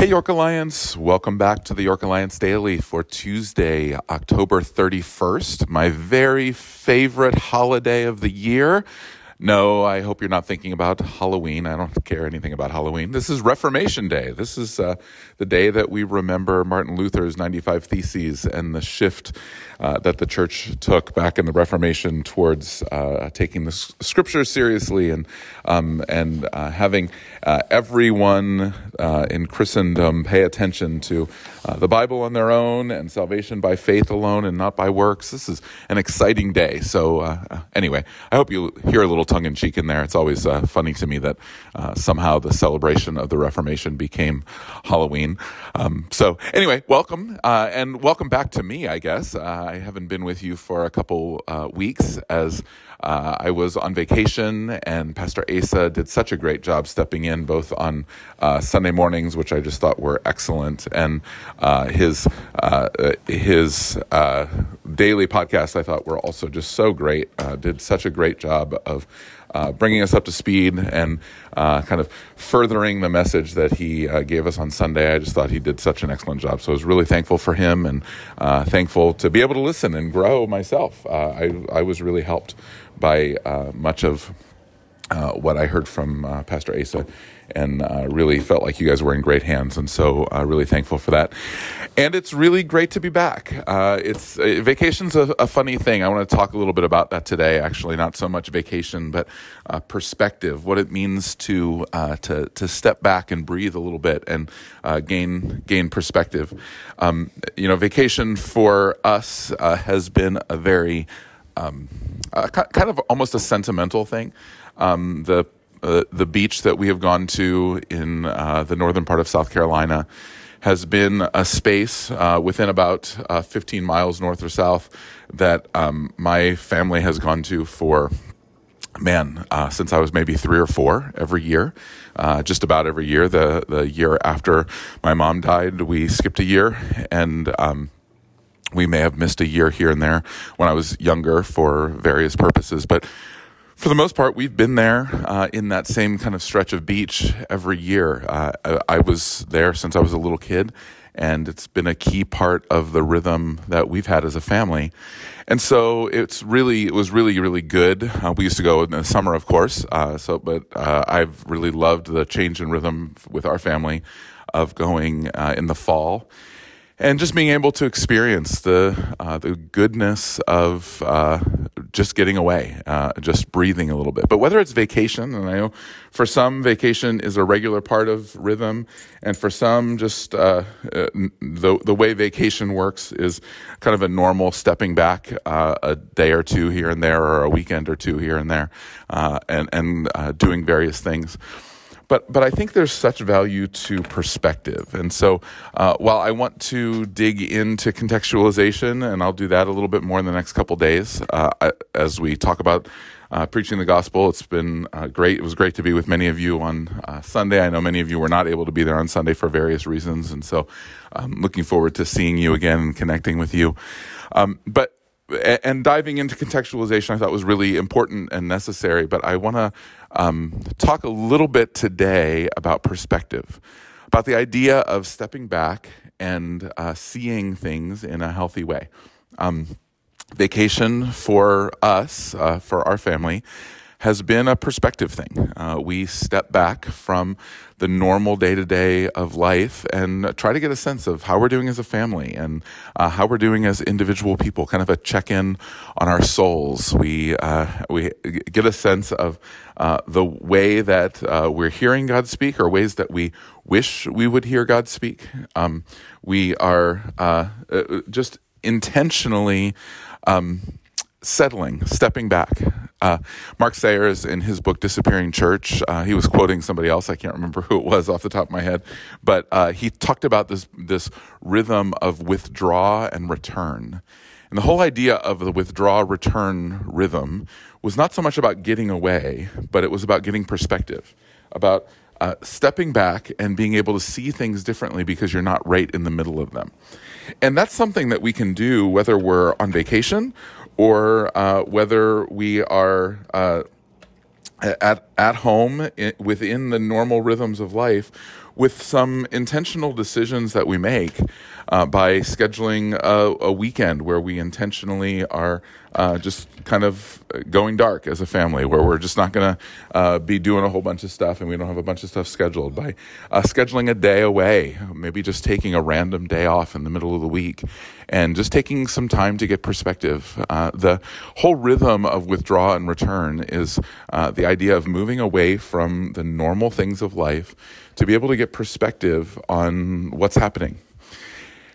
Hey, York Alliance. Welcome back to the York Alliance Daily for Tuesday, October 31st, my very favorite holiday of the year. No, I hope you're not thinking about Halloween. I don't care anything about Halloween. This is Reformation Day. This is uh, the day that we remember Martin Luther's 95 Theses and the shift uh, that the church took back in the Reformation towards uh, taking the scripture seriously and um, and uh, having uh, everyone uh, in Christendom pay attention to the Bible on their own and salvation by faith alone and not by works. This is an exciting day. So anyway, I hope you hear a little tongue in cheek in there. It's always funny to me that somehow the celebration of the Reformation became Halloween. Um, so anyway, welcome and welcome back to me. I guess. I haven't been with you for a couple uh, weeks as uh, I was on vacation, and Pastor Asa did such a great job stepping in both on uh, Sunday mornings, which I just thought were excellent, and uh, his uh, his uh, daily podcast I thought were also just so great. did such a great job of uh, bringing us up to speed and uh, kind of furthering the message that he uh, gave us on Sunday. I just thought he did such an excellent job. So I was really thankful for him and uh, thankful to be able to listen and grow myself. Uh, I, I was really helped by uh, much of what I heard from Pastor Asa and uh, really felt like you guys were in great hands. And so, uh, really thankful for that. And it's really great to be back. Uh, it's uh, vacation's a, a, funny thing. I want to talk a little bit about that today. Actually, not so much vacation, but uh, perspective. What it means to uh, to to step back and breathe a little bit and gain gain perspective. Um, you know, vacation for us has been a very um, kind of almost a sentimental thing. Um, the uh, the beach that we have gone to in uh, the northern part of South Carolina has been a space uh, within about uh, 15 miles north or south that um, my family has gone to for man uh, since I was maybe three or four every year, just about every year. The the year after my mom died, we skipped a year and. Um, we may have missed a year here and there when I was younger for various purposes, but for the most part, we've been there uh, in that same kind of stretch of beach every year. Uh, I, I, was there since I was a little kid, and it's been a key part of the rhythm that we've had as a family. And so it's really, it was really, really good. Uh, we used to go in the summer, of course. Uh, so, but uh, I've really loved the change in rhythm with our family of going uh, in the fall and just being able to experience the uh, the goodness of uh, just getting away, uh, just breathing a little bit. But whether it's vacation, and I know for some vacation is a regular part of rhythm, and for some just uh, uh, the the way vacation works is kind of a normal stepping back uh, a day or two here and there, or a weekend or two here and there, and and doing various things but but I think there's such value to perspective, and so uh, while I want to dig into contextualization, and I'll do that a little bit more in the next couple days uh, as we talk about. Uh, preaching the gospel. It's been uh, great. It was great to be with many of you on uh, Sunday. I know many of you were not able to be there on Sunday for various reasons, and so I'm looking forward to seeing you again and connecting with you. Um, but and diving into contextualization, I thought was really important and necessary. But I want to um, talk a little bit today about perspective, about the idea of stepping back and uh, seeing things in a healthy way. Um, vacation for us, uh, for our family, has been a perspective thing. Uh, we step back from the normal day to day of life and try to get a sense of how we're doing as a family and uh, how we're doing as individual people, kind of a check in on our souls. We, uh, we get a sense of uh, the way that uh, we're hearing God speak or ways that we wish we would hear God speak. Um, we are uh, just intentionally. Um, settling, stepping back. Uh, Mark Sayers, in his book Disappearing Church, uh, he was quoting somebody else. I can't remember who it was off the top of my head, but uh, he talked about this this rhythm of withdraw and return. And the whole idea of the withdraw return rhythm was not so much about getting away, but it was about getting perspective, about uh, stepping back and being able to see things differently because you're not right in the middle of them. And that's something that we can do whether we're on vacation or uh, whether we are uh, at at home within the normal rhythms of life with some intentional decisions that we make uh, by scheduling a, a, weekend where we intentionally are uh, just kind of going dark as a family, where we're just not going to uh, be doing a whole bunch of stuff and we don't have a bunch of stuff scheduled. By uh, scheduling a day away, maybe just taking a random day off in the middle of the week and just taking some time to get perspective. Uh, the whole rhythm of withdraw and return is uh, the idea of moving away from the normal things of life to be able to get perspective on what's happening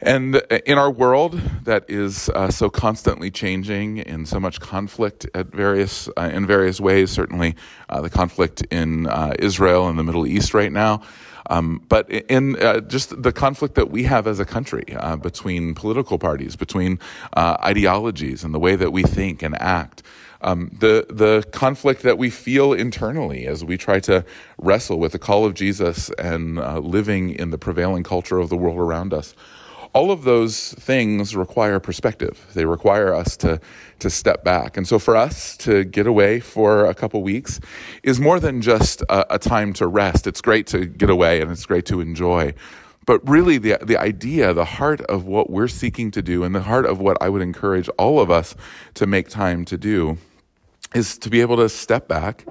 and in our world that is uh, so constantly changing, in so much conflict at various uh, in various ways, certainly uh, the conflict in uh, Israel and the Middle East right now, um, but in uh, just the conflict that we have as a country uh, between political parties, between ideologies, and the way that we think and act. Um, the the conflict that we feel internally as we try to wrestle with the call of Jesus and living in the prevailing culture of the world around us all of those things require perspective. They require us to, to step back. And so for us to get away for a couple weeks is more than just a, a time to rest. It's great to get away and it's great to enjoy. But really, the, the idea, the heart of what we're seeking to do, and the heart of what I would encourage all of us to make time to do, is to be able to step back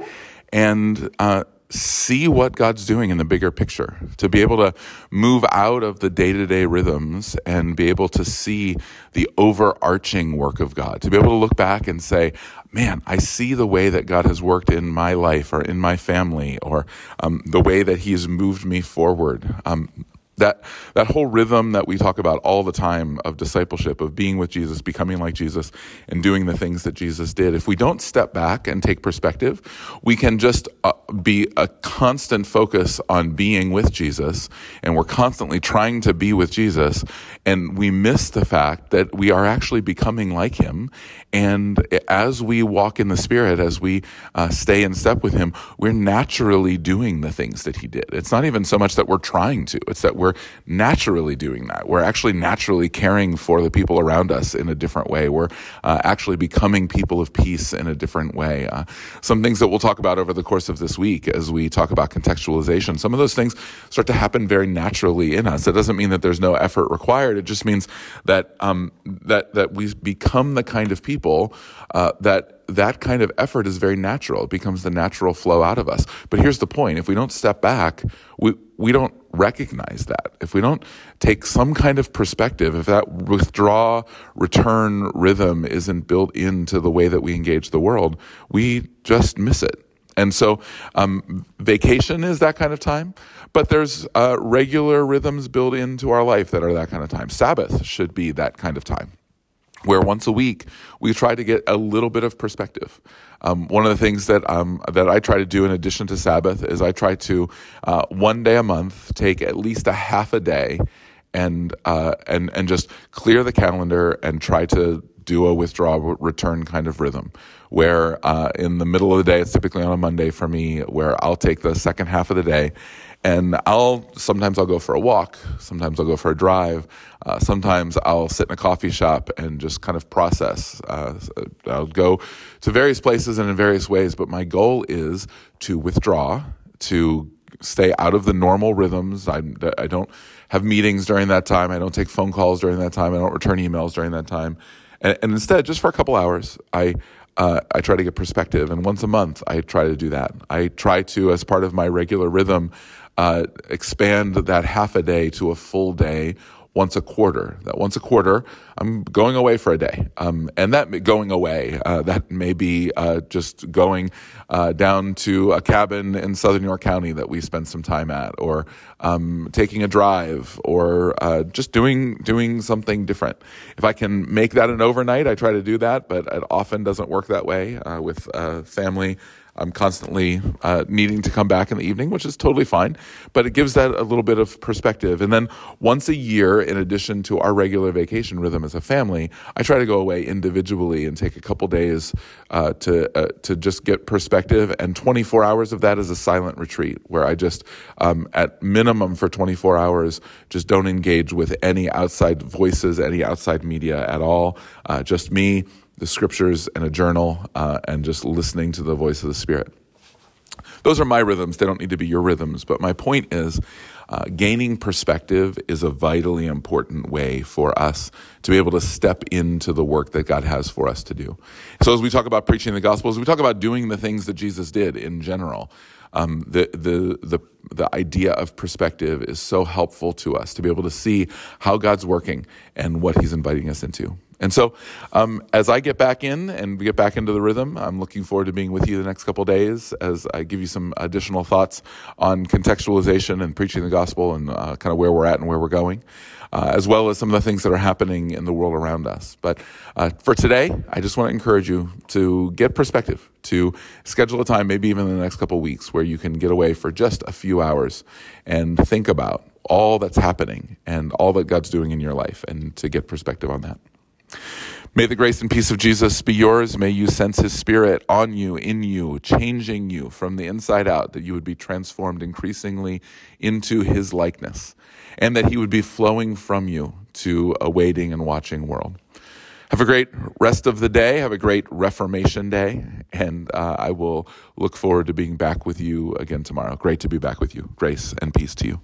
and uh, see what God's doing in the bigger picture, to be able to move out of the day to day rhythms and be able to see the overarching work of God, to be able to look back and say, man, I see the way that God has worked in my life or in my family or um, the way that He has moved me forward. Um, that that whole rhythm that we talk about all the time of discipleship of being with Jesus becoming like Jesus and doing the things that Jesus did if we don't step back and take perspective we can just uh, be a constant focus on being with Jesus and we're constantly trying to be with Jesus and we miss the fact that we are actually becoming like him and as we walk in the spirit as we uh, stay in step with him we're naturally doing the things that he did. It's not even so much that we're trying to it's that we're we're naturally doing that. We're actually naturally caring for the people around us in a different way. We're uh, actually becoming people of peace in a different way. Uh, some things that we'll talk about over the course of this week as we talk about contextualization, some of those things start to happen very naturally in us. It doesn't mean that there's no effort required. It just means that um, that that we become the kind of people uh, that that kind of effort is very natural. It becomes the natural flow out of us. But here's the point: if we don't step back, we we don't recognize that. If we don't take some kind of perspective, if that withdraw return rhythm isn't built into the way that we engage the world, we just miss it. And so, um, vacation is that kind of time, but there's uh, regular rhythms built into our life that are that kind of time. Sabbath should be that kind of time where once a week we try to get a little bit of perspective. Um, one of the things that um, that I try to do in addition to Sabbath is I try to uh, one day a month take at least a half a day and uh, and and just clear the calendar and try to do a withdraw return kind of rhythm where uh, in the middle of the day it's typically on a monday for me where i'll take the second half of the day and I'll sometimes I'll go for a walk, sometimes I'll go for a drive, uh, sometimes I'll sit in a coffee shop and just kind of process. Uh, I'll go to various places and in various ways, but my goal is to withdraw, to stay out of the normal rhythms. I, I don't have meetings during that time. I don't take phone calls during that time. I don't return emails during that time. And, and instead, just for a couple hours, I uh, I try to get perspective. And once a month, I try to do that. I try to, as part of my regular rhythm, uh, expand that half a day to a full day once a quarter. That once a quarter, I'm going away for a day. Um, and that going away, uh, that may be uh, just going uh, down to a cabin in Southern York County that we spend some time at, or um, taking a drive, or uh, just doing doing something different. If I can make that an overnight, I try to do that, but it often doesn't work that way uh, with uh, family. I'm constantly uh, needing to come back in the evening, which is totally fine. But it gives that a little bit of perspective. And then once a year, in addition to our regular vacation rhythm as a family, I try to go away individually and take a couple days uh, to uh, to just get perspective. And 24 hours of that is a silent retreat where I just, um, at minimum for 24 hours, just don't engage with any outside voices, any outside media at all. Uh, just me the scriptures and a journal uh, and just listening to the voice of the Spirit. those are my rhythms. They don't need to be your rhythms. But my point is, uh, gaining perspective is a vitally important way for us to be able to step into the work that God has for us to do. So, as we talk about preaching the gospel, as we talk about doing the things that Jesus did in general, um, the, the, the, the idea of perspective is so helpful to us to be able to see how God's working and what He's inviting us into. And so, um, as I get back in and we get back into the rhythm, I'm looking forward to being with you the next couple days as I give you some additional thoughts on contextualization and preaching the gospel and uh, kind of where we're at and where we're going uh, as well as some of the things that are happening in the world around us. But uh, for today, I just want to encourage you to get perspective, to schedule a time, maybe even in the next couple weeks, where you can get away for just a few hours and think about all that's happening and all that God's doing in your life and to get perspective on that. May the grace and peace of Jesus be yours. May you sense his spirit on you, in you, changing you from the inside out, that you would be transformed increasingly into his likeness, and that he would be flowing from you to a waiting and watching world. Have a great rest of the day. Have a great Reformation Day. And uh, I will look forward to being back with you again tomorrow. Great to be back with you. Grace and peace to you.